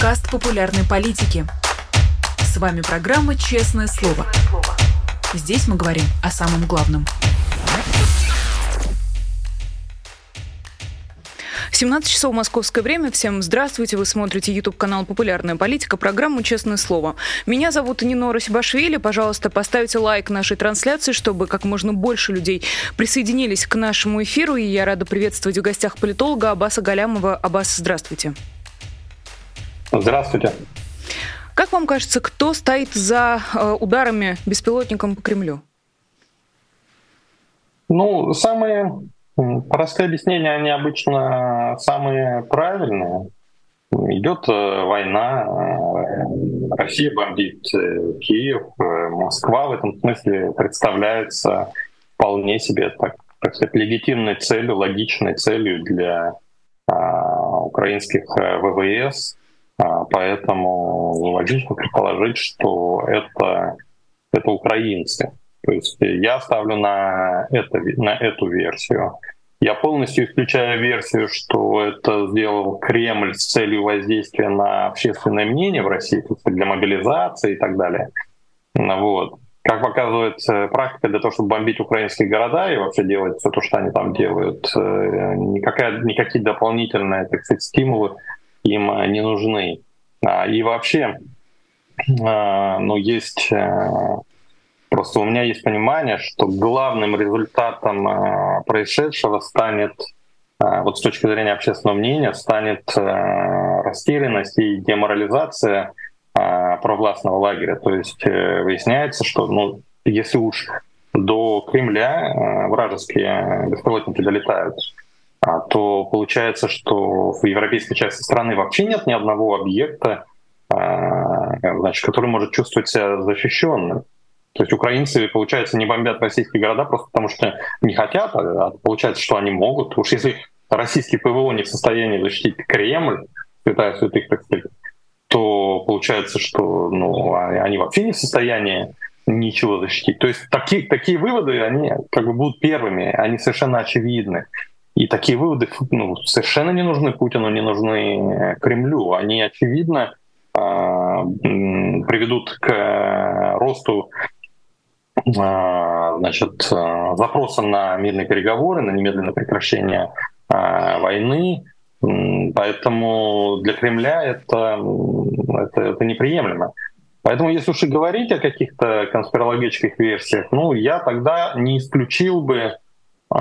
подкаст популярной политики. С вами программа «Честное слово». Здесь мы говорим о самом главном. 17 часов московское время. Всем здравствуйте. Вы смотрите YouTube-канал «Популярная политика», программу «Честное слово». Меня зовут Нино Расибашвили. Пожалуйста, поставьте лайк нашей трансляции, чтобы как можно больше людей присоединились к нашему эфиру. И я рада приветствовать в гостях политолога Аббаса Галямова. Аббас, здравствуйте. Здравствуйте. Как вам кажется, кто стоит за э, ударами беспилотником по Кремлю? Ну, самые простые объяснения, они обычно самые правильные. Идет э, война, э, Россия бомбит Киев, Москва в этом смысле представляется вполне себе так, так сказать, легитимной целью, логичной целью для а, украинских ВВС поэтому логично предположить, что это, это украинцы. То есть я ставлю на, это, на эту версию. Я полностью исключаю версию, что это сделал Кремль с целью воздействия на общественное мнение в России, для мобилизации и так далее. Вот. Как показывает практика, для того, чтобы бомбить украинские города и вообще делать все то, что они там делают, э, никакая, никакие дополнительные так сказать, стимулы им э, не нужны. А, и вообще, а, ну, есть э, Просто у меня есть понимание, что главным результатом э, происшедшего станет, вот с точки зрения общественного мнения, станет растерянность и деморализация провластного лагеря. То есть выясняется, что ну, если уж до Кремля вражеские беспилотники долетают, то получается, что в европейской части страны вообще нет ни одного объекта, а, значит, который может чувствовать себя защищенным. То есть украинцы, получается, не бомбят российские города просто потому, что не хотят, а получается, что они могут. Уж если российский ПВО не в состоянии защитить Кремль, святая святых, так сказать, то получается, что ну, они вообще не в состоянии ничего защитить. То есть такие, такие выводы, они как бы будут первыми, они совершенно очевидны. И такие выводы ну, совершенно не нужны Путину, не нужны Кремлю. Они, очевидно, а, приведут к росту а, значит, запроса на мирные переговоры, на немедленное прекращение а, войны. Поэтому для Кремля это, это, это неприемлемо. Поэтому, если уж и говорить о каких-то конспирологических версиях, ну, я тогда не исключил бы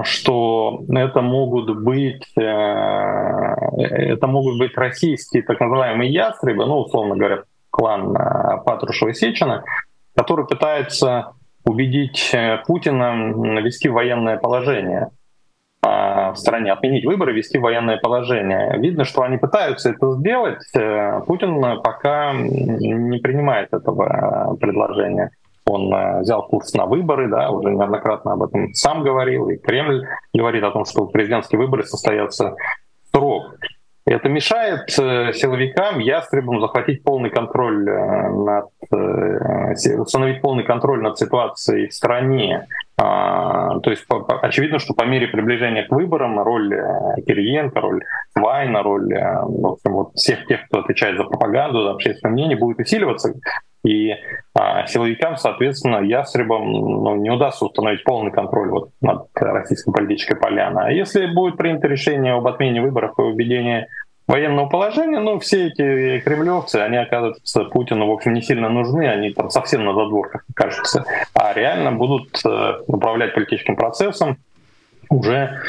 что это могут быть э, это могут быть российские так называемые ястребы, ну условно говоря клан э, Патрушева и Сечина, который пытается убедить э, Путина ввести военное положение в стране, отменить выборы, ввести военное положение. Видно, что они пытаются это сделать. Путин пока не принимает этого предложения он э, взял курс на выборы, да, уже неоднократно об этом сам говорил, и Кремль говорит о том, что президентские выборы состоятся срок. Это мешает э, силовикам, ястребам захватить полный контроль э, над, установить полный контроль над ситуацией в стране. А, то есть очевидно, что по мере приближения к выборам роль Кириенко, роль Вайна, роль в общем, вот всех тех, кто отвечает за пропаганду, за общественное мнение, будет усиливаться. И силовикам, соответственно, ястребам ну, не удастся установить полный контроль вот, над российской политической поляной. А если будет принято решение об отмене выборов и введении военного положения, ну, все эти кремлевцы, они оказываются Путину, в общем, не сильно нужны, они там совсем на задворках, кажется, а реально будут э, управлять политическим процессом уже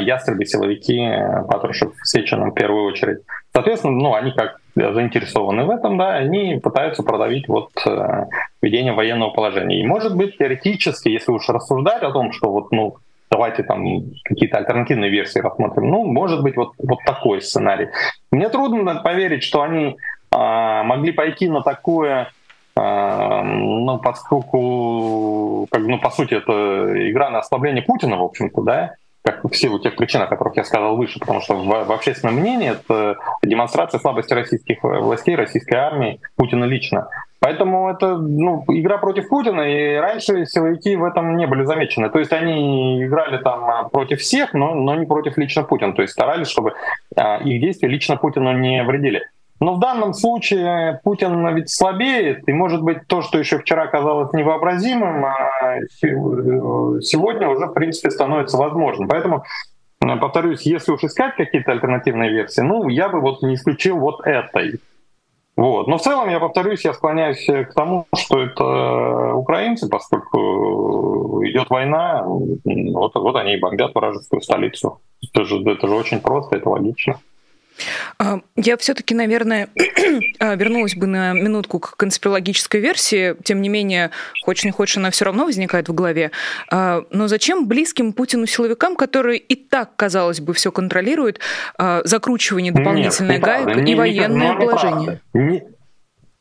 ястребы, силовики, Патрушев, Сеченым в первую очередь. Соответственно, ну, они как заинтересованы в этом, да, они пытаются продавить вот э, введение военного положения. И может быть теоретически, если уж рассуждать о том, что вот, ну, давайте там какие-то альтернативные версии рассмотрим, ну, может быть вот, вот такой сценарий. Мне трудно поверить, что они э, могли пойти на такое э, ну, поскольку, как, ну, по сути, это игра на ослабление Путина, в общем-то, да, как в силу тех причин, о которых я сказал выше, потому что в, в общественном мнении это демонстрация слабости российских властей, российской армии, Путина лично. Поэтому это ну, игра против Путина, и раньше силовики в этом не были замечены. То есть они играли там против всех, но, но не против лично Путина. То есть старались, чтобы а, их действия лично Путину не вредили. Но в данном случае Путин ведь слабеет, и может быть то, что еще вчера казалось невообразимым, а сегодня уже в принципе становится возможным. Поэтому повторюсь, если уж искать какие-то альтернативные версии, ну, я бы вот не исключил вот этой. Вот. Но в целом, я повторюсь, я склоняюсь к тому, что это украинцы, поскольку идет война, вот, вот они и бомбят вражескую столицу. Это же, это же очень просто, это логично. А, я все-таки, наверное, а, вернулась бы на минутку к конспирологической версии. Тем не менее, хочешь не хочешь, она все равно возникает в голове. А, но зачем близким Путину силовикам, которые и так, казалось бы, все контролируют, закручивание дополнительных гаек и военное не, положение? Не,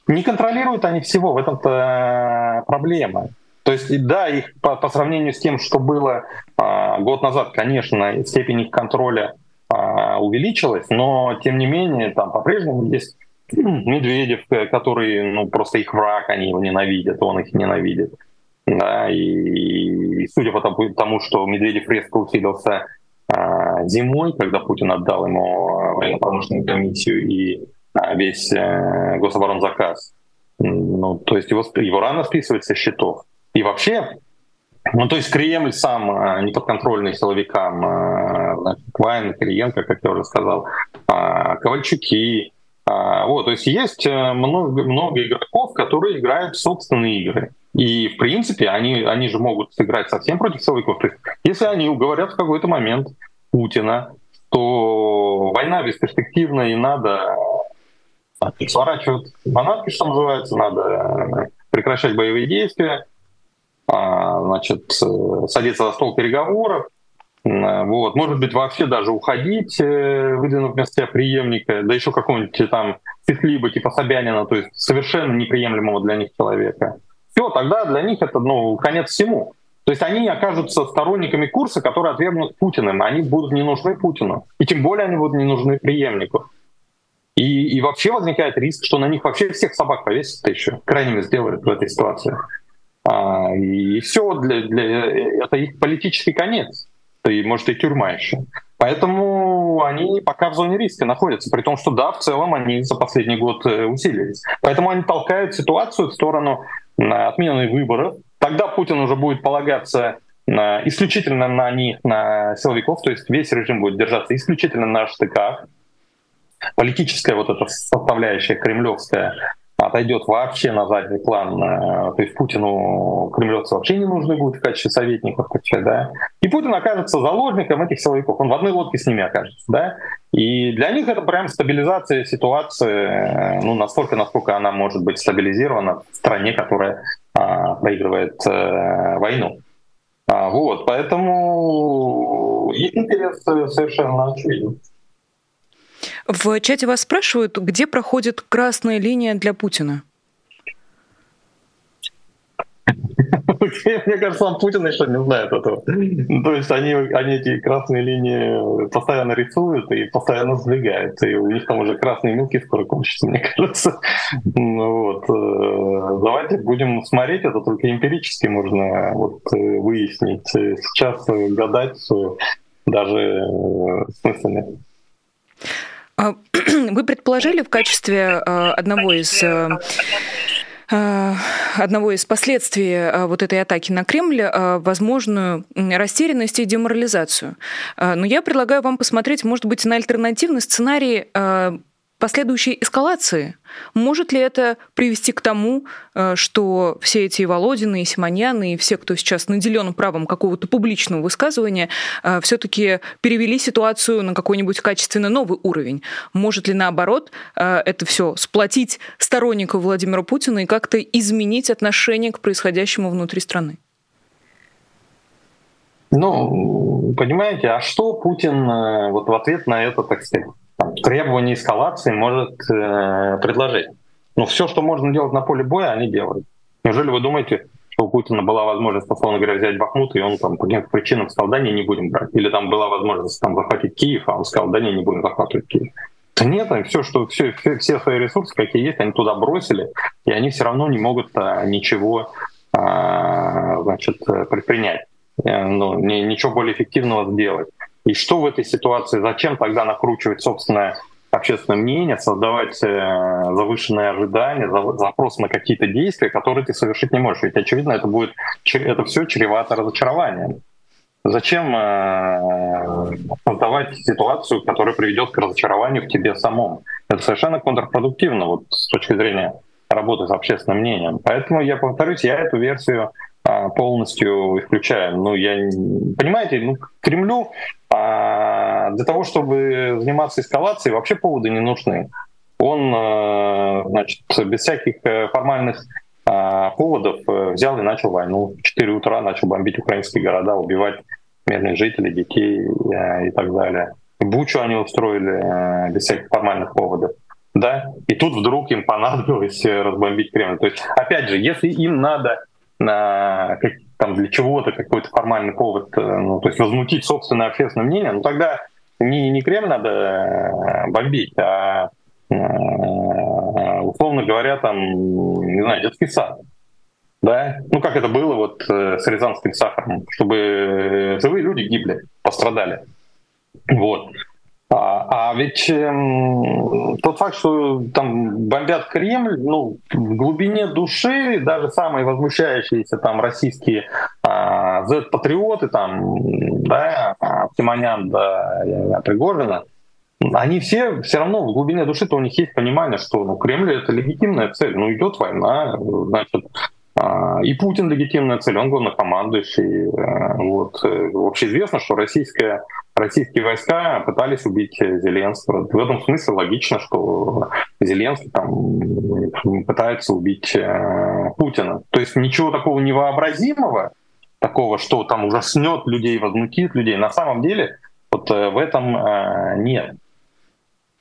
не контролируют они всего, в этом-то э, проблема. То есть, да, их по, по сравнению с тем, что было а, год назад, конечно, степень их контроля увеличилась, но тем не менее там по-прежнему есть Медведев, э, который, ну, просто их враг, они его ненавидят, он их ненавидит. Да, и, и судя по тому, что Медведев резко усилился а, зимой, когда Путин отдал ему а, военно-промышленную комиссию и а, весь а, гособоронзаказ, ну, то есть его, его рано списывать со счетов. И вообще, ну, то есть Кремль сам а, не подконтрольный силовикам, а, Квайн, Кириенко, как я уже сказал, а, Ковальчуки. Вот, то есть есть э, много, много игроков, которые играют собственные игры. И, в принципе, они, они же могут сыграть совсем против силовиков. То есть, если они уговорят в какой-то момент Путина, то война бесперспективна и надо сворачивать манатки, что называется, надо э, прекращать боевые действия, а, значит, э, садиться за стол переговоров, вот, может быть, вообще даже уходить, э, выдвинув вместо себя преемника, да еще какого-нибудь там либо типа Собянина, то есть совершенно неприемлемого для них человека. Все, тогда для них это ну, конец всему. То есть они окажутся сторонниками курса, который отвергнут Путиным. Они будут не нужны Путину. И тем более они будут не нужны преемнику. И, и вообще возникает риск, что на них вообще всех собак повесят еще. Крайними сделают в этой ситуации. А, и все, для, для, это их политический конец. И, может, и тюрьма еще. Поэтому они пока в зоне риска находятся, при том, что да, в целом они за последний год э, усилились. Поэтому они толкают ситуацию в сторону отмены выборов. Тогда Путин уже будет полагаться на, исключительно на них, на силовиков, то есть весь режим будет держаться исключительно на штыках. Политическая вот эта составляющая кремлевская отойдет вообще на задний план. Э, то есть Путину кремлевцы вообще не нужны будут в качестве советников. Да? И Путин окажется заложником этих силовиков. Он в одной лодке с ними окажется. Да? И для них это прям стабилизация ситуации, э, ну, настолько, насколько она может быть стабилизирована в стране, которая а, проигрывает а, войну. А, вот, поэтому их интерес совершенно очевиден. В чате вас спрашивают, где проходит красная линия для Путина? Мне кажется, сам Путин еще не знает этого. То есть они, они эти красные линии постоянно рисуют и постоянно сдвигают. И у них там уже красные мелки скоро кончатся, мне кажется. Ну, вот. Э, давайте будем смотреть, это только эмпирически можно вот, э, выяснить. Сейчас гадать даже смысла нет. А, вы предположили в качестве а, одного из а, одного из последствий вот этой атаки на Кремль возможную растерянность и деморализацию. Но я предлагаю вам посмотреть, может быть, на альтернативный сценарий последующей эскалации? Может ли это привести к тому, э, что все эти Володины и Симоньяны и все, кто сейчас наделен правом какого-то публичного высказывания, э, все-таки перевели ситуацию на какой-нибудь качественно новый уровень? Может ли наоборот э, это все сплотить сторонников Владимира Путина и как-то изменить отношение к происходящему внутри страны? Ну, понимаете, а что Путин вот в ответ на это, так сказать, требования эскалации может э, предложить. Но все, что можно делать на поле боя, они делают. Неужели вы думаете, что у Путина была возможность, условно говоря, взять Бахмут, и он там по каким-то причинам сказал, да не, не будем брать. Или там была возможность там захватить Киев, а он сказал, да не, не будем захватывать Киев. Да нет, все, что, все, все, все свои ресурсы, какие есть, они туда бросили, и они все равно не могут а, ничего а, значит, предпринять, а, ну, ни, ничего более эффективного сделать. И что в этой ситуации, зачем тогда накручивать собственное общественное мнение, создавать э, завышенные ожидания, запрос на какие-то действия, которые ты совершить не можешь. Ведь, очевидно, это будет это все чревато разочарованием. Зачем э, создавать ситуацию, которая приведет к разочарованию в тебе самом? Это совершенно контрпродуктивно вот, с точки зрения работы с общественным мнением. Поэтому я повторюсь, я эту версию полностью исключаю. Ну, я понимаете, ну, Кремлю а, для того, чтобы заниматься эскалацией, вообще поводы не нужны. Он, а, значит, без всяких э, формальных а, поводов э, взял и начал войну. В 4 утра начал бомбить украинские города, убивать мирных жителей, детей э, и так далее. Бучу они устроили без всяких формальных поводов. Да? И тут вдруг им понадобилось разбомбить Кремль. То есть, опять же, если им надо на, там, для чего-то какой-то формальный повод, э, ну, то есть возмутить собственное общественное мнение, ну тогда не, не Кремль надо э, бомбить, а э, условно говоря, там, не знаю, детский сад. Да? Ну, как это было вот с Рязанским сахаром, чтобы живые люди гибли, пострадали. Вот. А, а ведь э, тот факт, что там бомбят Кремль, ну, в глубине души даже самые возмущающиеся там российские а, Z-патриоты, там, да, Тимонян, да, Пригожина, они все все равно в глубине души-то у них есть понимание, что ну, Кремль это легитимная цель. Ну, идет война, значит, а, и Путин легитимная цель, он главнокомандующий. Э, вот. Э, вообще известно, что российская, российские войска пытались убить Зеленского. В этом смысле логично, что Зеленский там пытается убить э, Путина. То есть ничего такого невообразимого, такого, что там ужаснет людей, возмутит людей, на самом деле вот в этом нет.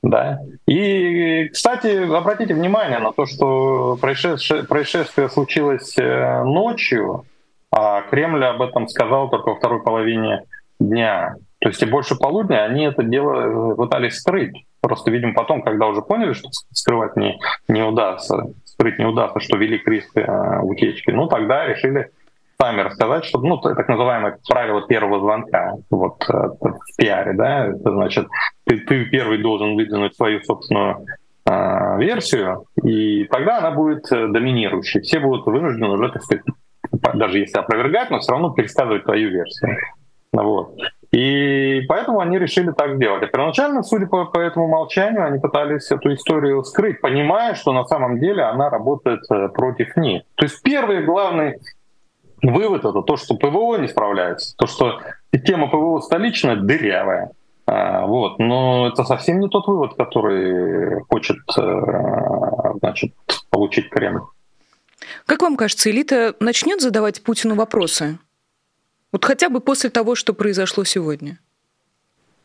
Да. И, кстати, обратите внимание на то, что происшествие, происшествие случилось э, ночью, а Кремль об этом сказал только во второй половине дня. То есть и больше полудня они это дело пытались скрыть. Просто, видимо, потом, когда уже поняли, что скрывать не, не удастся, скрыть не удастся, что велик риск э, утечки, ну тогда решили сами рассказать, что, ну, так называемое правило первого звонка вот, э, в пиаре, да, это значит, ты, ты первый должен выдвинуть свою собственную э, версию, и тогда она будет э, доминирующей. Все будут вынуждены уже, так сказать, даже если опровергать, но все равно пересказывать твою версию. Вот. И поэтому они решили так сделать. А первоначально, судя по, по этому молчанию, они пытались эту историю скрыть, понимая, что на самом деле она работает э, против них. То есть первый главный Вывод это то, что ПВО не справляется, то, что система ПВО столичная дырявая. А, вот. Но это совсем не тот вывод, который хочет э, значит, получить Кремль. Как вам кажется, элита начнет задавать Путину вопросы? Вот хотя бы после того, что произошло сегодня.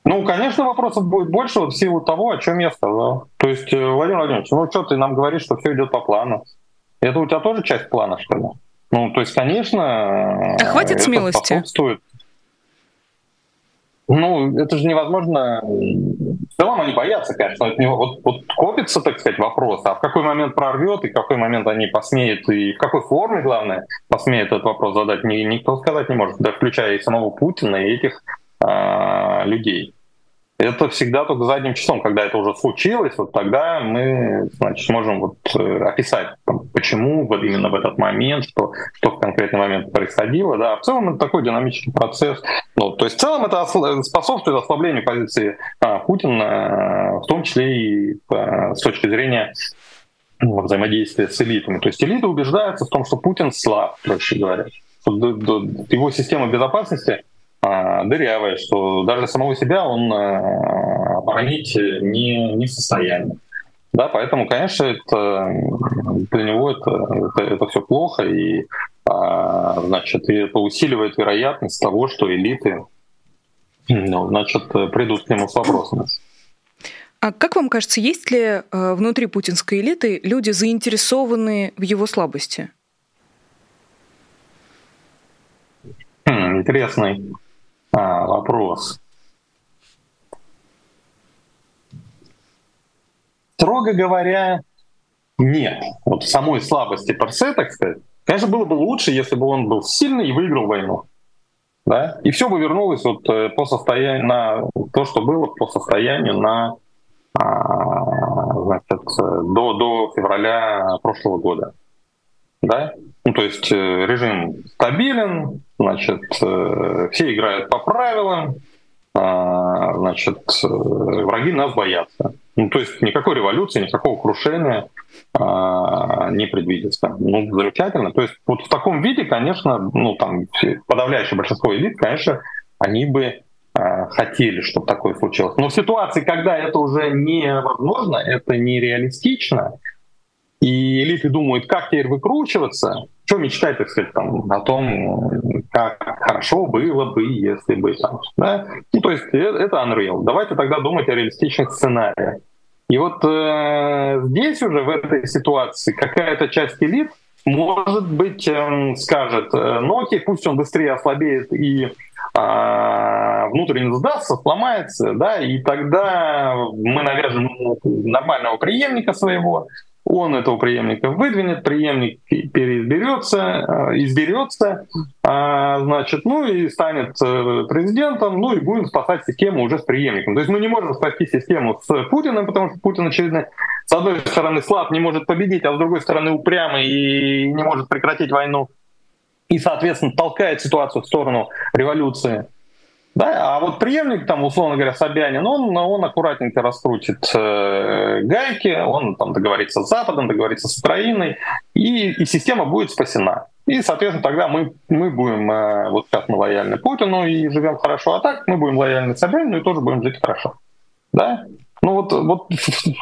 Ну, конечно, вопросов будет больше вот в силу того, о чем я сказал. То есть, э, Владимир Владимирович, ну что ты нам говоришь, что все идет по плану? Это у тебя тоже часть плана, что ли? Ну, то есть, конечно... А хватит смелости? Ну, это же невозможно. В целом они боятся, конечно. От него, вот, вот копится, так сказать, вопрос, а в какой момент прорвет, и в какой момент они посмеют, и в какой форме, главное, посмеют этот вопрос задать, никто сказать не может, да, включая и самого Путина, и этих э, людей это всегда только задним числом, когда это уже случилось, вот тогда мы, значит, можем вот э, описать, почему вот именно в этот момент, что, что в конкретный момент происходило, да, в целом это такой динамический процесс, ну, то есть в целом это способствует ослаблению позиции а, Путина, э, в том числе и а, с точки зрения ну, взаимодействия с элитами. То есть элиты убеждаются в том, что Путин слаб, проще говоря, его система безопасности дырявое, что даже самого себя он а, оборонить не, не в состоянии. Да, поэтому, конечно, это, для него это, это, это все плохо, и а, значит, это усиливает вероятность того, что элиты ну, значит, придут к нему с вопросами. А как вам кажется, есть ли внутри путинской элиты люди, заинтересованные в его слабости? Хм, интересный а, вопрос. Строго говоря, нет. Вот самой слабости Парсе, так сказать. Конечно, было бы лучше, если бы он был сильный и выиграл войну. Да? И все бы вернулось вот э, по состоянию на то, что было по состоянию на значит, до, до февраля прошлого года. Да? Ну, то есть режим стабилен, значит, все играют по правилам, значит, враги нас боятся. Ну, то есть никакой революции, никакого крушения а, не предвидится. Ну, замечательно. То есть вот в таком виде, конечно, ну, там подавляющее большинство элит, конечно, они бы а, хотели, чтобы такое случилось. Но в ситуации, когда это уже невозможно, это нереалистично, и элиты думают, как теперь выкручиваться, что мечтать, так сказать, там, о том, как хорошо было бы, если бы там, да? Ну, то есть э, это unreal. Давайте тогда думать о реалистичных сценариях. И вот э, здесь уже в этой ситуации какая-то часть элит может быть э, скажет, э, ну окей, пусть он быстрее ослабеет и э, внутренне сдастся, сломается, да, и тогда мы навяжем нормального преемника своего, он этого преемника выдвинет, преемник переизберется, э, изберется, а, значит, ну и станет э, президентом, ну и будем спасать систему уже с преемником. То есть мы не можем спасти систему с Путиным, потому что Путин, очевидно, с одной стороны слаб, не может победить, а с другой стороны упрямый и не может прекратить войну. И, соответственно, толкает ситуацию в сторону революции. Да, а вот преемник, там, условно говоря, Собянин, он, он аккуратненько раскрутит э, гайки, он там договорится с Западом, договорится с Украиной, и, и система будет спасена. И, соответственно, тогда мы, мы будем, э, вот сейчас мы лояльны Путину и живем хорошо, а так мы будем лояльны Собянину и тоже будем жить хорошо. Да? Ну вот, вот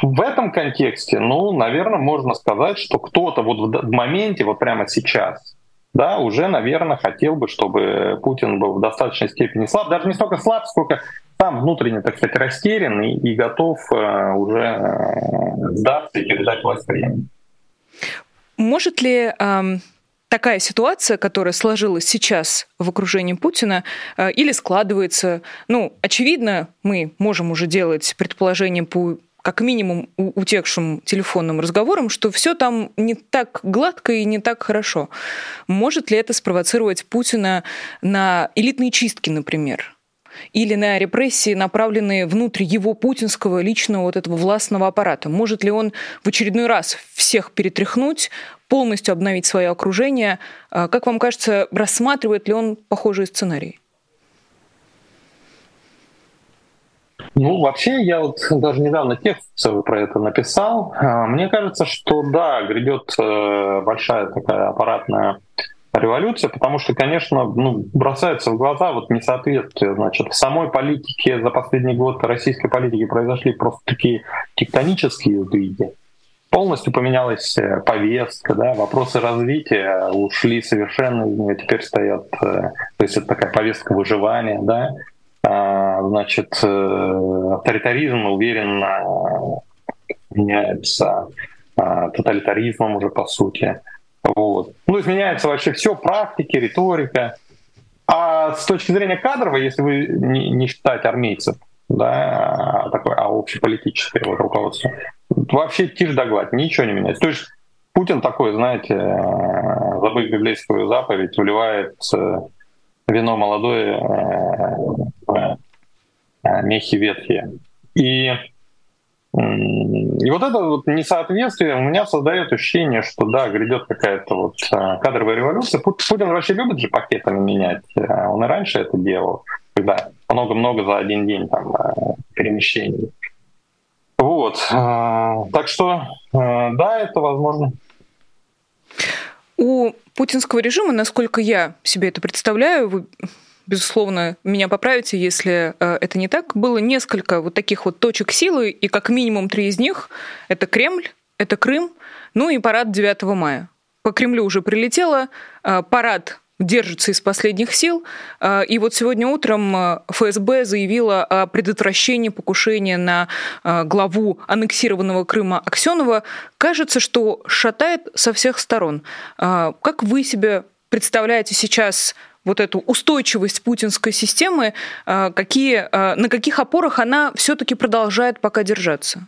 в этом контексте, ну, наверное, можно сказать, что кто-то вот в моменте, вот прямо сейчас, да, уже, наверное, хотел бы, чтобы Путин был в достаточной степени слаб, даже не столько слаб, сколько сам внутренне, так сказать, растерян и, и готов э, уже э, сдаться и передать власть времени. Может ли эм, такая ситуация, которая сложилась сейчас в окружении Путина, э, или складывается, ну, очевидно, мы можем уже делать предположение по как минимум утекшим телефонным разговором, что все там не так гладко и не так хорошо. Может ли это спровоцировать Путина на элитные чистки, например? Или на репрессии, направленные внутрь его путинского личного вот этого властного аппарата? Может ли он в очередной раз всех перетряхнуть, полностью обновить свое окружение? А как вам кажется, рассматривает ли он похожие сценарии? Ну, вообще, я вот даже недавно текст про это написал. А, мне кажется, что да, грядет э, большая такая аппаратная революция, потому что, конечно, ну, бросается в глаза вот несоответствие. Значит, в самой политике за последний год российской политики произошли просто такие тектонические сдвиги. Полностью поменялась э, повестка, да, вопросы развития ушли совершенно теперь стоят, э, то есть это такая повестка выживания, да, значит, э, авторитаризм уверенно меняется а, тоталитаризмом уже по сути. Вот. Ну, изменяется вообще все, практики, риторика. А с точки зрения кадровой, если вы не, не считать армейцев, да, а такое, а общеполитическое вот руководство, вообще тишь да гладь, ничего не меняется. То есть Путин такой, знаете, э, забыть библейскую заповедь, вливает вино молодое, э, э, мехи ветхие. И, и вот это вот несоответствие у меня создает ощущение, что да, грядет какая-то вот э, кадровая революция. Путин вообще любит же пакетами менять. Он и раньше это делал, когда много-много за один день там перемещений. Вот. Так что да, это возможно. У путинского режима, насколько я себе это представляю, вы безусловно, меня поправите, если э, это не так, было несколько вот таких вот точек силы, и как минимум три из них — это Кремль, это Крым, ну и парад 9 мая. По Кремлю уже прилетело, э, парад держится из последних сил. А, и вот сегодня утром ФСБ заявила о предотвращении покушения на главу аннексированного Крыма Аксенова. Кажется, что шатает со всех сторон. Как вы себе представляете сейчас вот эту устойчивость путинской системы, какие, на каких опорах она все-таки продолжает пока держаться?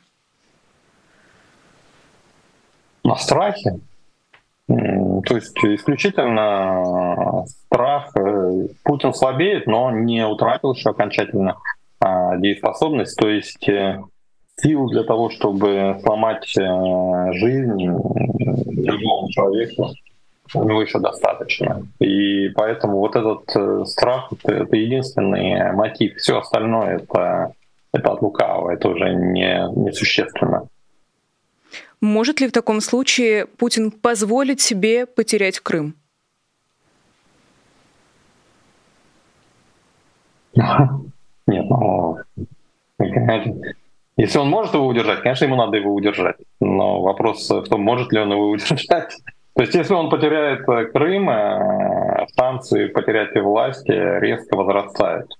На страхе, то есть исключительно страх. Э, Путин слабеет, но не утратил еще окончательно а, дееспособность. То есть э, сил для того, чтобы сломать жизнь любому человеку, у него еще достаточно. И поэтому вот этот страх — это единственный мотив. Все остальное — это, это от лукавого, это уже не, несущественно. Может ли в таком случае Путин позволить себе потерять Крым? Нет, ну, если он может его удержать, конечно, ему надо его удержать. Но вопрос в том, может ли он его удержать. То есть если он потеряет Крым, станции потерять власти резко возрастают.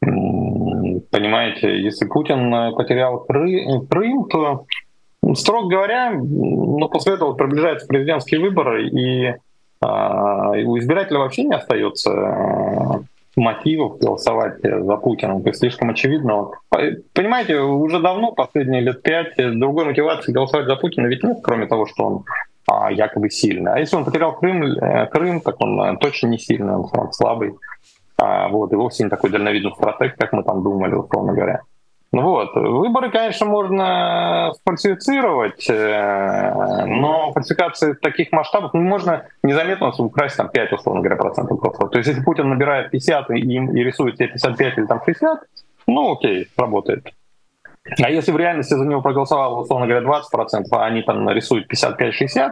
Понимаете, если Путин потерял Крым, то Строго говоря, ну, после этого приближаются президентские выборы, и, а, и у избирателя вообще не остается мотивов голосовать за Путина. То есть слишком очевидно. Понимаете, уже давно, последние лет пять, другой мотивации голосовать за Путина ведь нет, кроме того, что он а, якобы сильный. А если он потерял Крым, э, Крым так он э, точно не сильный, он слабый. А, вот, и вовсе не такой дальновидный стратег, как мы там думали, условно говоря. Ну вот, выборы, конечно, можно э, но фальсификации таких масштабов ну, можно незаметно украсть там 5, условно говоря, процентов голосов. То есть если Путин набирает 50 и, и рисует себе 55 или там 60, ну окей, работает. А если в реальности за него проголосовало, условно говоря, 20%, а они там нарисуют 55-60,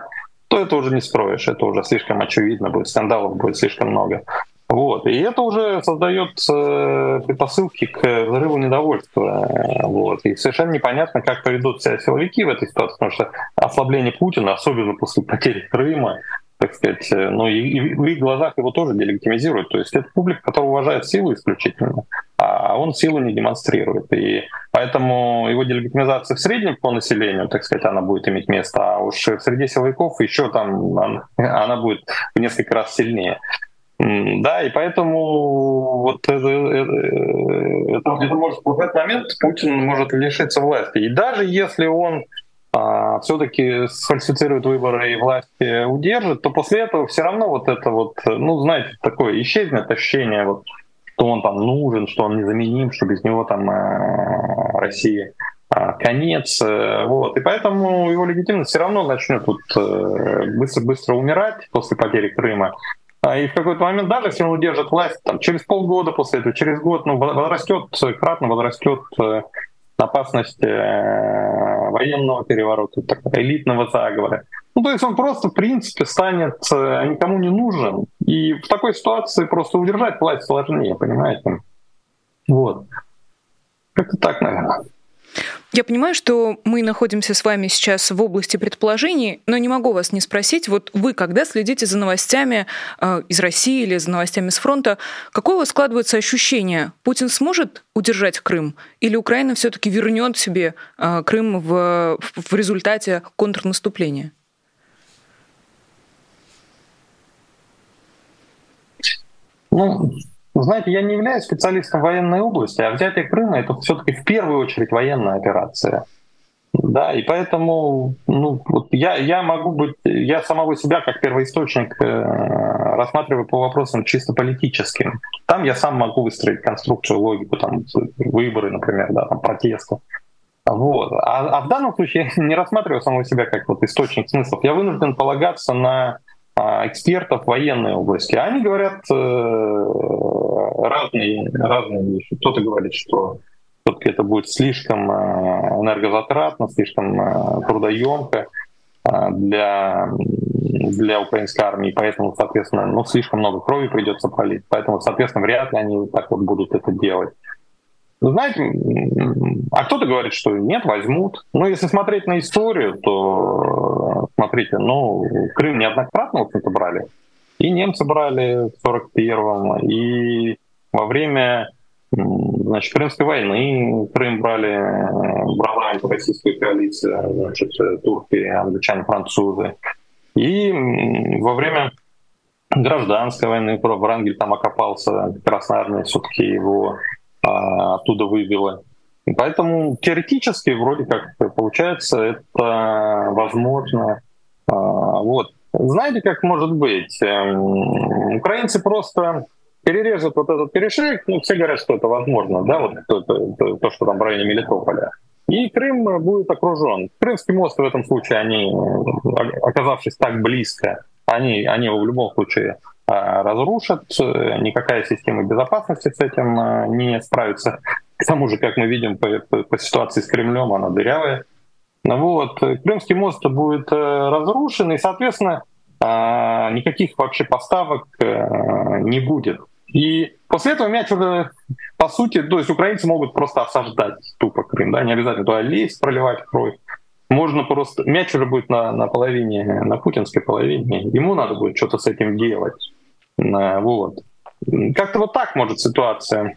то это уже не строишь, это уже слишком очевидно будет, скандалов будет слишком много. Вот. И это уже создает э, предпосылки к взрыву недовольства. Вот. И совершенно непонятно, как поведут себя силовики в этой ситуации, потому что ослабление Путина, особенно после потери Крыма, так сказать, э, ну и, и в их глазах его тоже делегитимизируют. То есть это публика, которая уважает силу исключительно, а он силу не демонстрирует. И поэтому его делегитимизация в среднем по населению, так сказать, она будет иметь место, а уж в среде силовиков еще там она будет в несколько раз сильнее. Да, и поэтому вот это, это, это, это может в этот момент Путин может лишиться власти. И даже если он а, все-таки сфальсифицирует выборы и власти удержит, то после этого все равно вот это вот, ну, знаете, такое исчезнет ощущение, вот, что он там нужен, что он незаменим, что без него там а, Россия а, конец. Э, вот. И поэтому его легитимность все равно начнет быстро-быстро умирать после потери Крыма. А, и в какой-то момент, даже если он удержит власть, там, через полгода после этого, через год, ну, возрастет, кратно возрастет э, опасность э, военного переворота, элитного заговора. Ну, то есть он просто, в принципе, станет э, никому не нужен. И в такой ситуации просто удержать власть сложнее, понимаете? Вот. Как-то так, наверное. Я понимаю, что мы находимся с вами сейчас в области предположений, но не могу вас не спросить, вот вы, когда следите за новостями э, из России или за новостями с фронта, какое у вас складывается ощущение? Путин сможет удержать Крым? Или Украина все-таки вернет себе э, Крым в, в результате контрнаступления? Ну, знаете, я не являюсь специалистом военной области, а взятие Крыма это все-таки в первую очередь военная операция. Да, и поэтому ну, вот я, я могу быть, я самого себя как первоисточник э, рассматриваю по вопросам чисто политическим. Там я сам могу выстроить конструкцию, логику, там, выборы, например, да, там, протесты. Вот. А, а в данном случае я не рассматриваю самого себя как вот источник смыслов. Я вынужден полагаться на экспертов военной области. Они говорят э, разные, разные вещи. Кто-то говорит, что все-таки это будет слишком э, энергозатратно, слишком э, трудоемко для, для украинской армии, поэтому, соответственно, ну, слишком много крови придется пролить, поэтому, соответственно, вряд ли они так вот будут это делать. Ну, знаете, а кто-то говорит, что нет, возьмут. Но если смотреть на историю, то смотрите, ну, Крым неоднократно, в общем-то, брали. И немцы брали в 41-м, и во время значит, Крымской войны Крым брали, брала российская коалиция, значит, турки, англичане, французы. И во время гражданской войны Врангель там окопался, Красная Армия все-таки его а, оттуда вывела. Поэтому теоретически вроде как получается это возможно. А, вот. Знаете, как может быть? Эм, украинцы просто перережут вот этот перешейк, ну, все говорят, что это возможно, да, вот то, то, то что там в районе Мелитополя. и Крым будет окружен. Крымский мост в этом случае, они, оказавшись так близко, они, они его в любом случае разрушат, никакая система безопасности с этим не справится. К тому же, как мы видим по, по, ситуации с Кремлем, она дырявая. Вот. Крымский мост будет разрушен, и, соответственно, никаких вообще поставок не будет. И после этого мяч уже, по сути, то есть украинцы могут просто осаждать тупо Крым, да, не обязательно туда лезть, проливать кровь. Можно просто... Мяч уже будет на, на половине, на путинской половине. Ему надо будет что-то с этим делать. Вот. Как-то вот так может ситуация,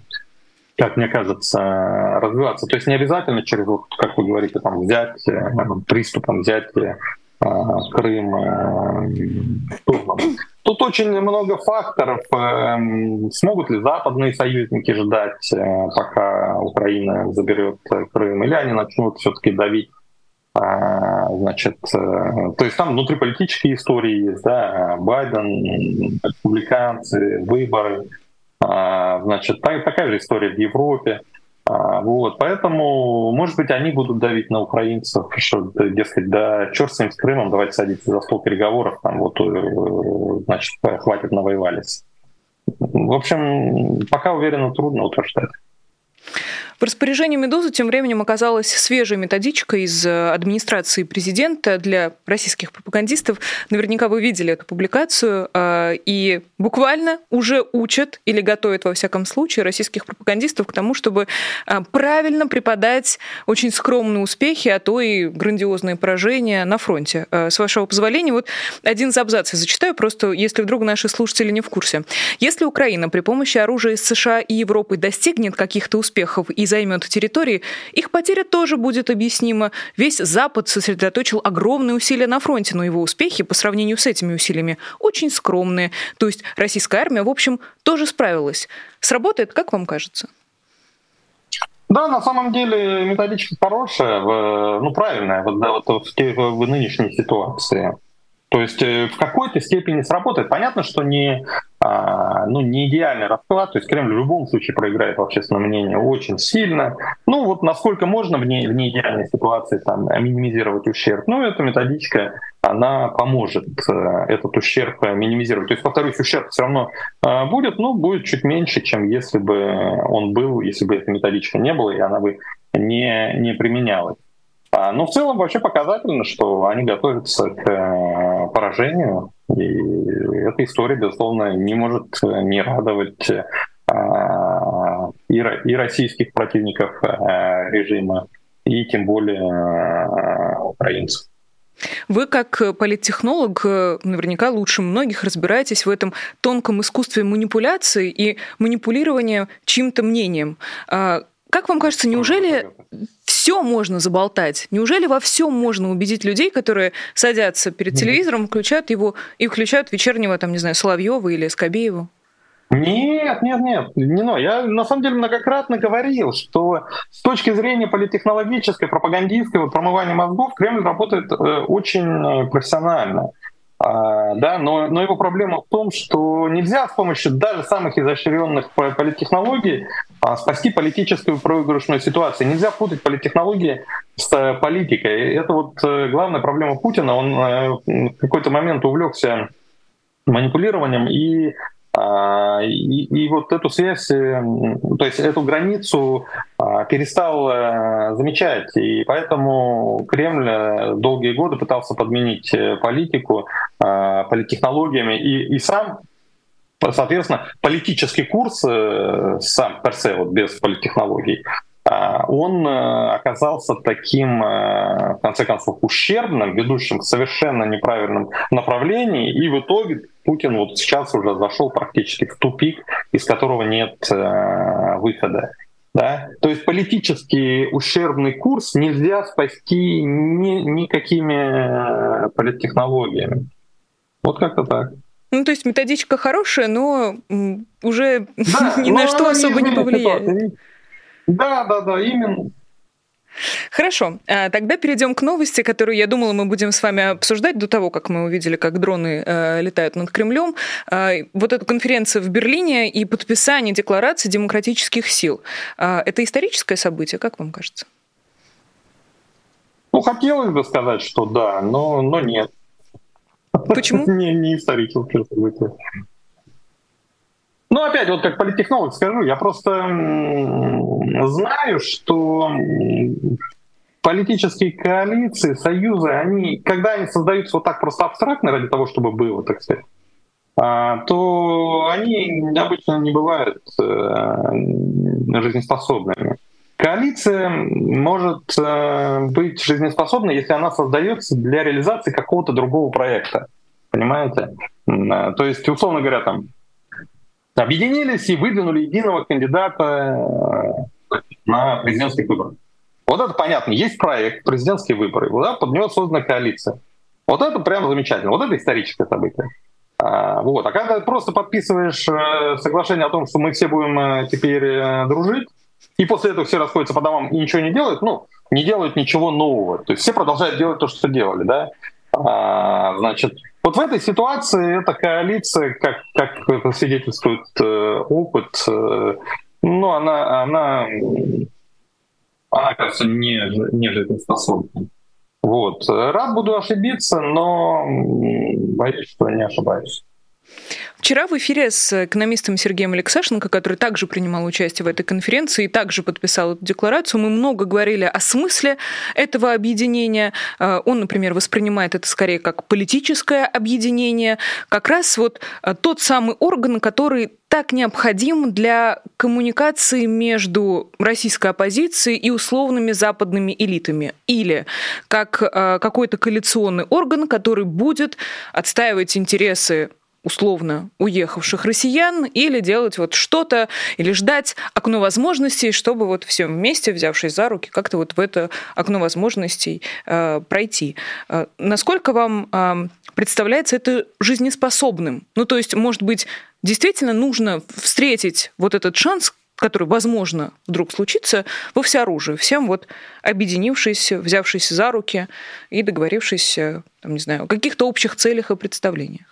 как мне кажется, развиваться. То есть не обязательно через, как вы говорите, там, взять, э, приступом взять э, Крым. Э, Тут очень много факторов. Смогут ли западные союзники ждать, э, пока Украина заберет Крым, или они начнут все-таки давить значит, э, то есть там внутриполитические истории есть, да, Байден, республиканцы, выборы, а, значит, такая же история в Европе. А, вот, поэтому, может быть, они будут давить на украинцев, что, дескать, да, черт с ним с Крымом, давайте садиться за стол переговоров, там вот, э, значит, хватит навоевались. В общем, пока уверенно трудно утверждать. В распоряжении «Медузы» тем временем оказалась свежая методичка из э, администрации президента для российских пропагандистов. Наверняка вы видели эту публикацию. Э, и буквально уже учат или готовят, во всяком случае, российских пропагандистов к тому, чтобы э, правильно преподать очень скромные успехи, а то и грандиозные поражения на фронте. С вашего позволения, вот один из абзацев зачитаю, просто если вдруг наши слушатели не в курсе. Если Украина при помощи оружия из США и Европы достигнет каких-то успехов и займет территории, их потеря тоже будет объяснима. Весь Запад сосредоточил огромные усилия на фронте, но его успехи по сравнению с этими усилиями очень скромные. То есть российская армия, в общем, тоже справилась. Сработает, как вам кажется? Да, на самом деле методичка хорошая, ну правильная, вот, да, вот в, в, в нынешней ситуации. То есть э, в какой-то степени сработает. Понятно, что не, ну, не идеальный расклад, то есть Кремль в любом случае проиграет в общественном мнении очень сильно. Ну вот насколько можно в, не, в неидеальной ситуации там, минимизировать ущерб. Ну эта методичка, она поможет э, этот ущерб минимизировать. То есть, повторюсь, ущерб все равно э, будет, но будет чуть меньше, чем если бы он был, если бы эта методичка не было, и она бы не, не применялась. А, но в целом вообще показательно, что они готовятся к э, поражению, и эта история, безусловно, не может не радовать а, и российских противников э, режима, и тем более э, украинцев. Вы, как политтехнолог, наверняка лучше многих разбираетесь в этом тонком искусстве манипуляции и манипулирования чьим-то мнением. Как вам кажется, неужели все можно заболтать? Неужели во всем можно убедить людей, которые садятся перед телевизором, включают его и включают вечернего, там, не знаю, Соловьева или Скобеева? Нет, нет, нет, не но. Я на самом деле многократно говорил, что с точки зрения политтехнологической, пропагандистского промывания мозгов Кремль работает э, очень э, профессионально. А, да, но, но его проблема в том, что нельзя с помощью даже самых изощренных политтехнологий а, спасти политическую проигрышную ситуацию. Нельзя путать политтехнологии с э, политикой. Это вот э, главная проблема Путина. Он э, в какой-то момент увлекся манипулированием и и, и вот эту связь, то есть эту границу перестал замечать, и поэтому Кремль долгие годы пытался подменить политику политтехнологиями, и, и сам Соответственно, политический курс э, сам персе, вот без политтехнологий, а, он э, оказался таким, э, в конце концов, ущербным, ведущим к совершенно неправильном направлении, и в итоге Путин вот сейчас уже зашел практически в тупик, из которого нет выхода. Да? То есть политический ущербный курс нельзя спасти ни, никакими политтехнологиями. Вот как-то так. Ну, то есть методичка хорошая, но уже да, ни на что особо не повлияет. Да, да, да, именно. Хорошо, а, тогда перейдем к новости, которую, я думала, мы будем с вами обсуждать до того, как мы увидели, как дроны э, летают над Кремлем. Э, вот эта конференция в Берлине и подписание декларации демократических сил. Э, это историческое событие, как вам кажется? Ну, хотелось бы сказать, что да, но, но нет. Почему? не, не историческое событие. Ну, опять, вот как политтехнолог скажу, я просто знаю, что политические коалиции, союзы, они, когда они создаются вот так просто абстрактно ради того, чтобы было, так сказать, а, то они обычно не бывают э, жизнеспособными. Коалиция может э, быть жизнеспособной, если она создается для реализации какого-то другого проекта. Понимаете? Э, то есть, условно говоря, там объединились и выдвинули единого кандидата на президентских выборах. Вот это понятно. Есть проект, президентские выборы. Вот под него создана коалиция. Вот это прям замечательно. Вот это историческое событие. А, вот. А когда ты просто подписываешь э, соглашение о том, что мы все будем э, теперь э, дружить, и после этого все расходятся по домам и ничего не делают, ну, не делают ничего нового. То есть все продолжают делать то, что делали, да. А, значит, вот в этой ситуации эта коалиция, как, как свидетельствует э, опыт, э, ну, она, она, она, кажется, не, не жизнеспособна. Вот. Рад буду ошибиться, но боюсь, что не ошибаюсь. Вчера в эфире с экономистом Сергеем Алексашенко, который также принимал участие в этой конференции и также подписал эту декларацию, мы много говорили о смысле этого объединения. Э, он, например, воспринимает это скорее как политическое объединение, как раз вот э, тот самый орган, который так необходим для коммуникации между российской оппозицией и условными западными элитами. Или как э, какой-то коалиционный орган, который будет отстаивать интересы условно уехавших россиян или делать вот что-то, или ждать окно возможностей, чтобы вот все вместе, взявшись за руки, как-то вот в это окно возможностей э, пройти. Э, насколько вам э, представляется это жизнеспособным? Ну, то есть, может быть, действительно нужно встретить вот этот шанс, который, возможно, вдруг случится, во всеоружии, всем вот объединившись, взявшись за руки и договорившись, там, не знаю, о каких-то общих целях и представлениях.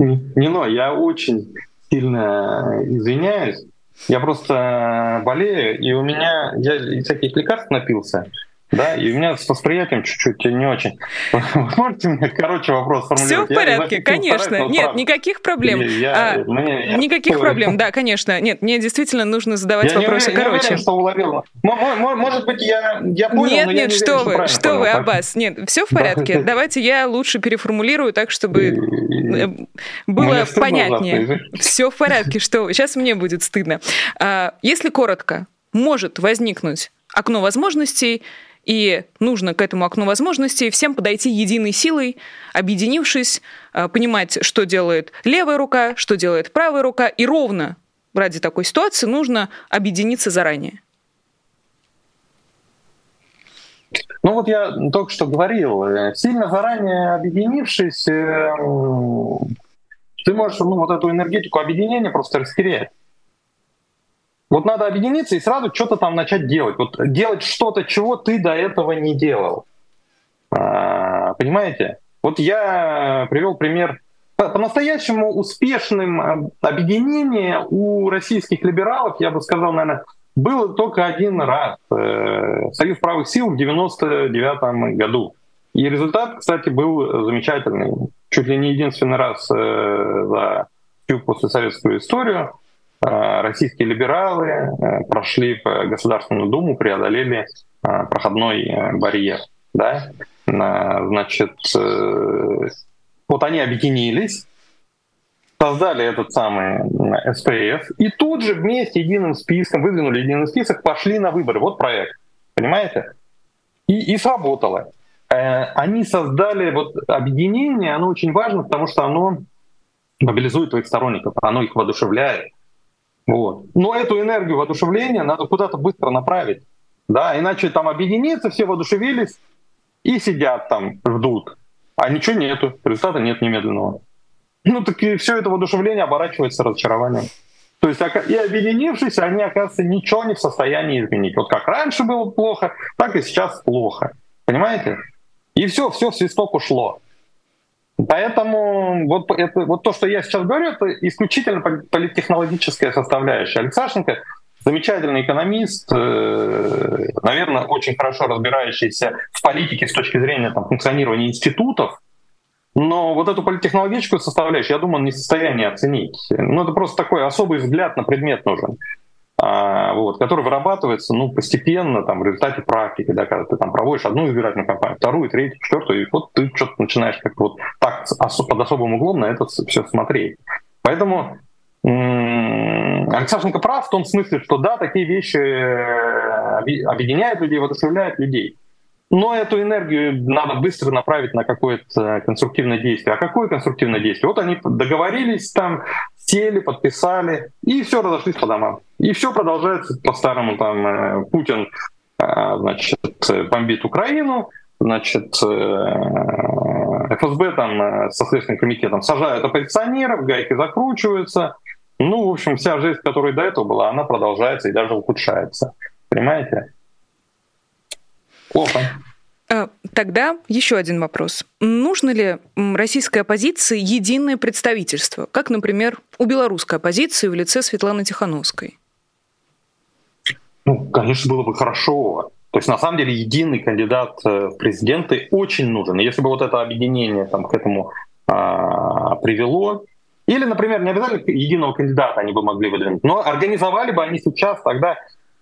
Нино, я очень сильно извиняюсь. Я просто болею, и у меня я всяких лекарств напился. Да, и у меня с восприятием чуть-чуть не очень. можете мне, короче, вопрос формулировать? Все в порядке, я конечно. Нет, прав. никаких проблем. Я, а, мне, я, никаких я... проблем, да, конечно. Нет, мне действительно нужно задавать я вопросы не, короче. Не уверен, что уловил. Может быть, я, я понял, Нет, но нет, я что не вы, что, что вы, Аббас. Нет, все в порядке. Давайте я лучше переформулирую так, чтобы э, было понятнее. Все в порядке, что вы. Сейчас мне будет стыдно. А, если коротко, может возникнуть окно возможностей, и нужно к этому окну возможностей всем подойти единой силой, объединившись, э, понимать, что делает левая рука, что делает правая рука, и ровно ради такой ситуации нужно объединиться заранее. Ну вот я только что говорил, э, сильно заранее объединившись, э, ты можешь ну, вот эту энергетику объединения просто растерять. Вот надо объединиться и сразу что-то там начать делать. Вот делать что-то, чего ты до этого не делал. А, понимаете? Вот я привел пример по-настоящему успешным а, объединение у российских либералов, я бы сказал, наверное, было только один раз. Э, Союз правых сил в 99 году. И результат, кстати, был замечательный. Чуть ли не единственный раз э, за всю послесоветскую историю российские либералы э, прошли в Государственную Думу, преодолели э, проходной барьер. Да? Значит, вот они объединились, создали этот самый СПС, и тут же вместе единым списком, выдвинули единый список, пошли на выборы. Вот проект, понимаете? И, и сработало. Они создали вот объединение, оно очень важно, потому что оно мобилизует твоих сторонников, оно их воодушевляет. Вот. Но эту энергию воодушевления надо куда-то быстро направить. Да, иначе там объединиться, все воодушевились и сидят там, ждут. А ничего нету, результата нет немедленного. Ну так и все это воодушевление оборачивается разочарованием. То есть и объединившись, они, оказывается, ничего не в состоянии изменить. Вот как раньше было плохо, так и сейчас плохо. Понимаете? И все, все свисток ушло. Поэтому вот, это, вот то, что я сейчас говорю, это исключительно политтехнологическая составляющая. Алексашенко замечательный экономист, э, наверное, очень хорошо разбирающийся в политике с точки зрения там, функционирования институтов, но вот эту политтехнологическую составляющую, я думаю, он не в состоянии оценить. Ну, это просто такой особый взгляд на предмет нужен, вот, который вырабатывается ну, постепенно там, в результате практики, да, когда ты там проводишь одну избирательную кампанию, вторую, третью, четвертую, и вот ты что-то начинаешь как-то вот так под особым углом на это все смотреть. Поэтому Алексашенко прав в том смысле, что да, такие вещи э, объединяют людей, воодушевляют людей. Но эту энергию надо быстро направить на какое-то конструктивное действие. А какое конструктивное действие? Вот они договорились там, сели, подписали, и все разошлись по домам. И все продолжается по-старому. Там э, Путин э, значит, бомбит Украину, значит, ФСБ там со Следственным комитетом сажают оппозиционеров, гайки закручиваются, ну, в общем, вся жизнь, которая до этого была, она продолжается и даже ухудшается. Понимаете? Плохо. Тогда еще один вопрос. Нужно ли российской оппозиции единое представительство, как, например, у белорусской оппозиции в лице Светланы Тихановской? Ну, конечно, было бы хорошо. То есть, на самом деле, единый кандидат э, в президенты очень нужен. Если бы вот это объединение там, к этому а, привело, или, например, не обязательно единого кандидата они бы могли выдвинуть, но организовали бы они сейчас тогда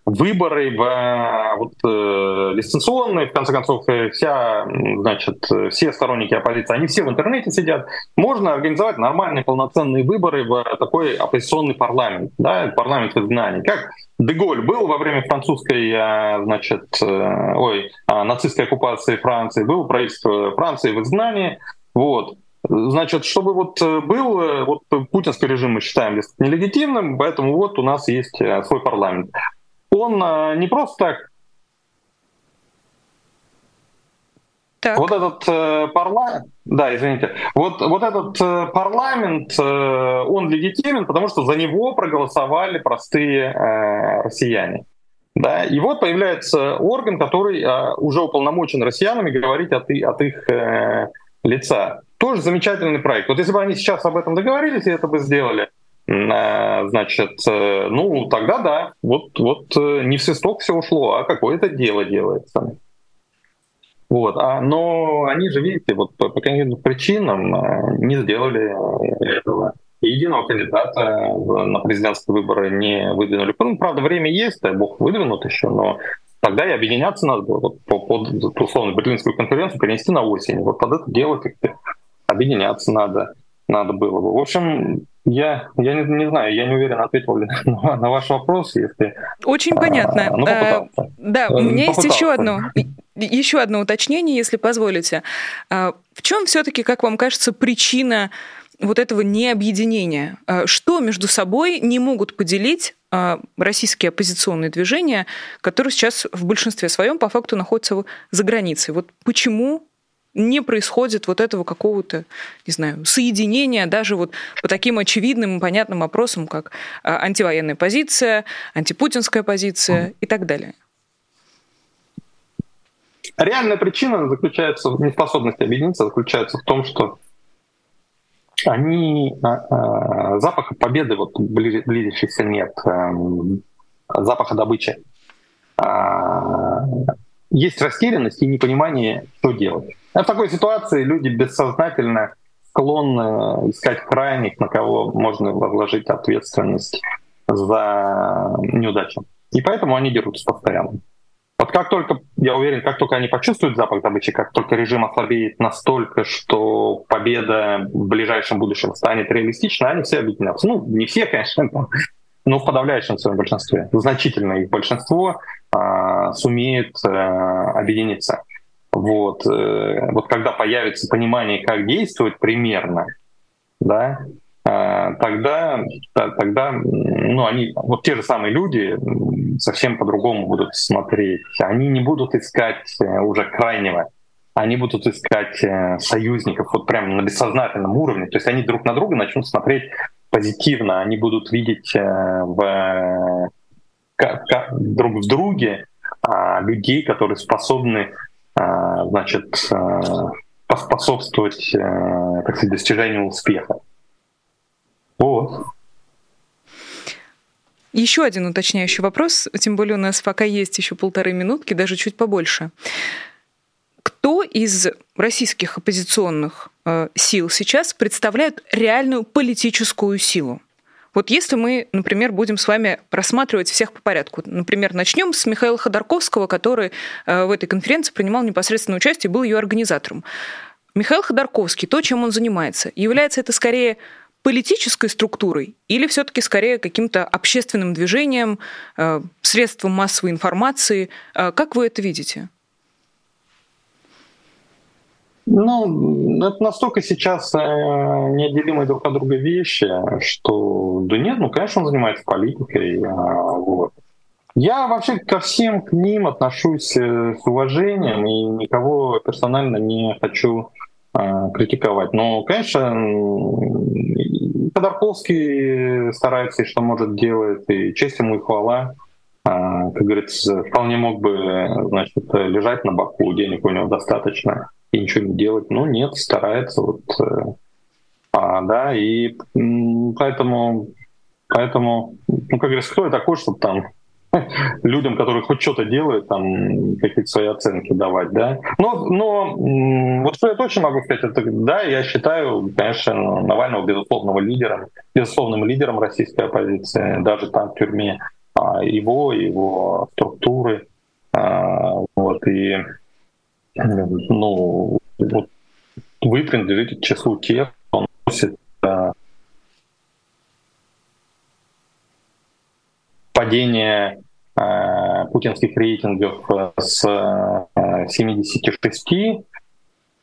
выборы э, вот, э, дистанционные, в конце концов, э, вся, значит, все сторонники оппозиции, они все в интернете сидят. Можно организовать нормальные полноценные выборы в такой оппозиционный парламент, да, парламент в изгнании. Как Деголь был во время французской, э, значит, ой, нацистской оккупации Франции, был правительство Франции в изгнании, вот. Значит, чтобы вот э, был, э, вот путинский режим мы считаем нелегитимным, поэтому вот у нас есть э, свой парламент. Он не просто так Так. Вот этот э, парламент, да, извините, вот, вот этот э, парламент, э, он легитимен, потому что за него проголосовали простые э, россияне. Да? И вот появляется орган, который э, уже уполномочен россиянами говорить от, от их э, лица. Тоже замечательный проект. Вот если бы они сейчас об этом договорились и это бы сделали, э, значит, э, ну тогда да, вот, вот э, не в свисток все ушло, а какое-то дело делается. Вот. А, но они же, видите, вот по, по каким-то причинам не сделали этого. Единого кандидата на президентские выборы не выдвинули. Ну, правда, время есть, дай бог выдвинут еще, но Тогда и объединяться надо было вот, под, условно Берлинскую конференцию перенести на осень. Вот под это дело как-то объединяться надо, надо было бы. В общем, я, я не, не знаю, я не уверен, ответил ли на, на ваш вопрос, если... Очень понятно. А, ну, а, да, у меня есть еще одно, еще одно уточнение, если позволите. А, в чем все-таки, как вам кажется, причина вот этого необъединения? А, что между собой не могут поделить а, российские оппозиционные движения, которые сейчас в большинстве своем по факту находятся за границей. Вот почему не происходит вот этого какого-то, не знаю, соединения даже вот по таким очевидным и понятным вопросам, как а, антивоенная позиция, антипутинская позиция и так далее. Реальная причина заключается в неспособности объединиться, заключается в том, что они а, а, запаха победы вот близящихся нет, эм, запаха добычи. Есть растерянность и непонимание, что делать. А в такой ситуации люди бессознательно склонны искать крайних, на кого можно возложить ответственность за неудачу. И поэтому они дерутся постоянно. Вот как только, я уверен, как только они почувствуют запах добычи, как только режим ослабеет настолько, что победа в ближайшем будущем станет реалистичной, они все объединятся. Ну, не все, конечно, но в подавляющем своем большинстве, значительное их большинство а, сумеет а, объединиться. Вот, э, вот когда появится понимание, как действовать примерно, да, а, тогда, тогда ну, они, вот те же самые люди совсем по-другому будут смотреть. Они не будут искать э, уже крайнего, они будут искать э, союзников вот прямо на бессознательном уровне. То есть они друг на друга начнут смотреть позитивно, они будут видеть в, друг в друге а, людей, которые способны значит, поспособствовать так сказать, достижению успеха. Вот. еще один уточняющий вопрос, тем более у нас пока есть еще полторы минутки, даже чуть побольше. Кто из российских оппозиционных э, сил сейчас представляет реальную политическую силу? Вот если мы, например, будем с вами рассматривать всех по порядку, например, начнем с Михаила Ходорковского, который э, в этой конференции принимал непосредственное участие, был ее организатором. Михаил Ходорковский, то, чем он занимается, является это скорее политической структурой или все-таки скорее каким-то общественным движением, э, средством массовой информации? Э, как вы это видите? Ну, это настолько сейчас э, неотделимые друг от друга вещи, что да нет, ну, конечно, он занимается политикой. Э, вот. Я вообще ко всем к ним отношусь э, с уважением и никого персонально не хочу критиковать. Но, конечно, Ходорковский старается и что может делает, и честь ему и хвала. Э, как говорится, вполне мог бы значит, лежать на боку, денег у него достаточно и ничего не делать. Ну нет, старается вот, э, а, да, и поэтому, поэтому, ну как говорится, кто я такой, чтобы там людям, которые хоть что-то делают, там какие-то свои оценки давать, да. Но, но вот что я точно могу сказать, это да, я считаю, конечно, Навального безусловного лидером, безусловным лидером российской оппозиции, даже там в тюрьме, а, его, его структуры, а, вот и ну, вот вы принадлежите к числу тех, кто носит э, падение э, путинских рейтингов э, с э, 76,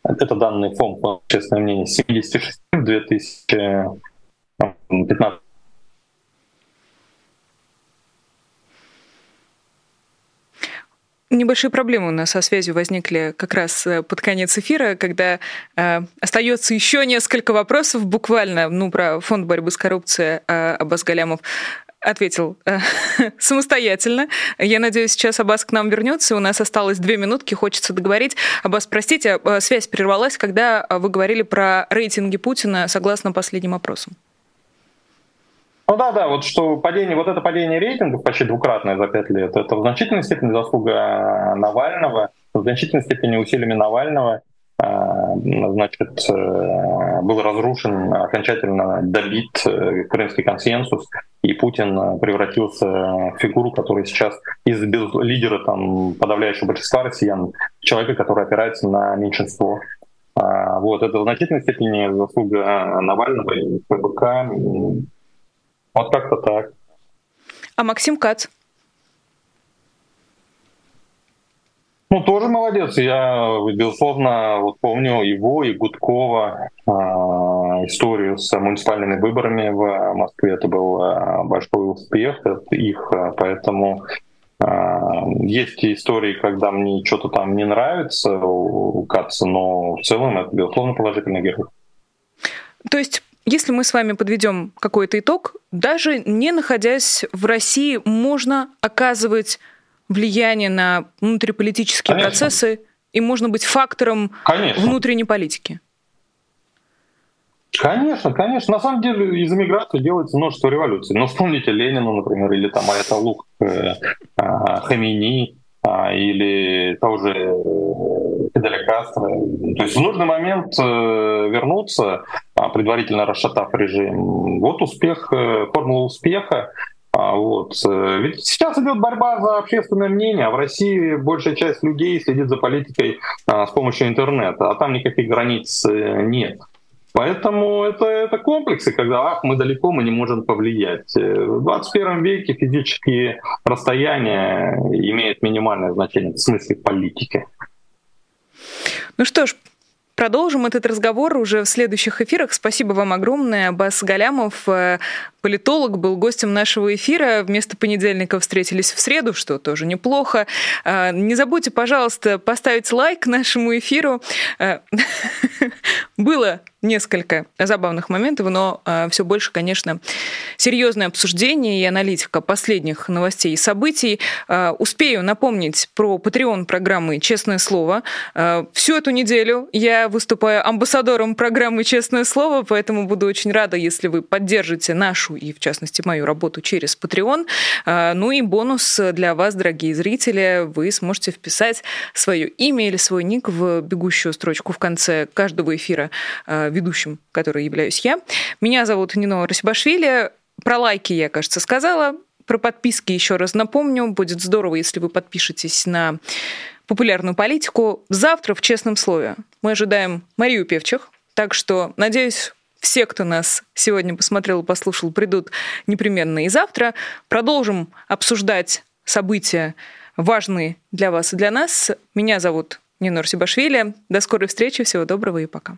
это данные фонд общественного мнения, 76 в 2015 Небольшие проблемы у нас со связью возникли как раз э, под конец эфира, когда э, остается еще несколько вопросов буквально, ну, про фонд борьбы с коррупцией э, Аббас Галямов ответил э, самостоятельно. Я надеюсь, сейчас Аббас к нам вернется. У нас осталось две минутки, хочется договорить. Аббас, простите, э, связь прервалась, когда вы говорили про рейтинги Путина согласно последним опросам. Ну да, да, вот что падение, вот это падение рейтингов почти двукратное за пять лет, это в значительной степени заслуга Навального, в значительной степени усилиями Навального а, значит, э, был разрушен, окончательно добит э, крымский консенсус, и Путин превратился в фигуру, которая сейчас из лидера там, подавляющего большинства россиян, человека, который опирается на меньшинство. А, вот, это в значительной степени заслуга Навального и ПБК, вот как-то так. А Максим Кац? Ну, тоже молодец. Я, безусловно, вот помню его и Гудкова э, историю с муниципальными выборами в Москве. Это был э, большой успех их, поэтому э, есть истории, когда мне что-то там не нравится у Каца, но в целом это, безусловно, положительный герой. То есть если мы с вами подведем какой-то итог, даже не находясь в России, можно оказывать влияние на внутриполитические Конечно. процессы, и можно быть фактором Конечно. внутренней политики. Конечно, конечно. На самом деле из эмиграции делается множество революций. Но вспомните Ленина, например, или там Аятолук э, э, Хамини, э, или тоже Фиделя Кастро. То есть в нужный момент э, вернуться, а, предварительно расшатав режим. Вот успех, э, формула успеха. А, вот. Э, ведь сейчас идет борьба за общественное мнение, а в России большая часть людей следит за политикой а, с помощью интернета, а там никаких границ нет. Поэтому это, это комплексы, когда ах, мы далеко, мы не можем повлиять. В 21 веке физические расстояния имеют минимальное значение в смысле политики. Ну что ж, Продолжим этот разговор уже в следующих эфирах. Спасибо вам огромное. Бас Галямов, э, политолог, был гостем нашего эфира. Вместо понедельника встретились в среду, что тоже неплохо. Э, не забудьте, пожалуйста, поставить лайк нашему эфиру. Э, было несколько забавных моментов, но э, все больше, конечно, серьезное обсуждение и аналитика последних новостей и событий. Э, успею напомнить про Patreon программы «Честное слово». Э, всю эту неделю я выступаю амбассадором программы «Честное слово», поэтому буду очень рада, если вы поддержите нашу и, в частности, мою работу через Patreon. Э, ну и бонус для вас, дорогие зрители, вы сможете вписать свое имя или свой ник в бегущую строчку в конце каждого эфира э, ведущим, который являюсь я. Меня зовут Нино Расибашвили. Про лайки я, кажется, сказала. Про подписки еще раз напомню. Будет здорово, если вы подпишетесь на популярную политику. Завтра в честном слове мы ожидаем Марию Певчих. Так что, надеюсь, все, кто нас сегодня посмотрел и послушал, придут непременно и завтра. Продолжим обсуждать события важные для вас и для нас. Меня зовут Нинор Сибашвили. До скорой встречи, всего доброго и пока.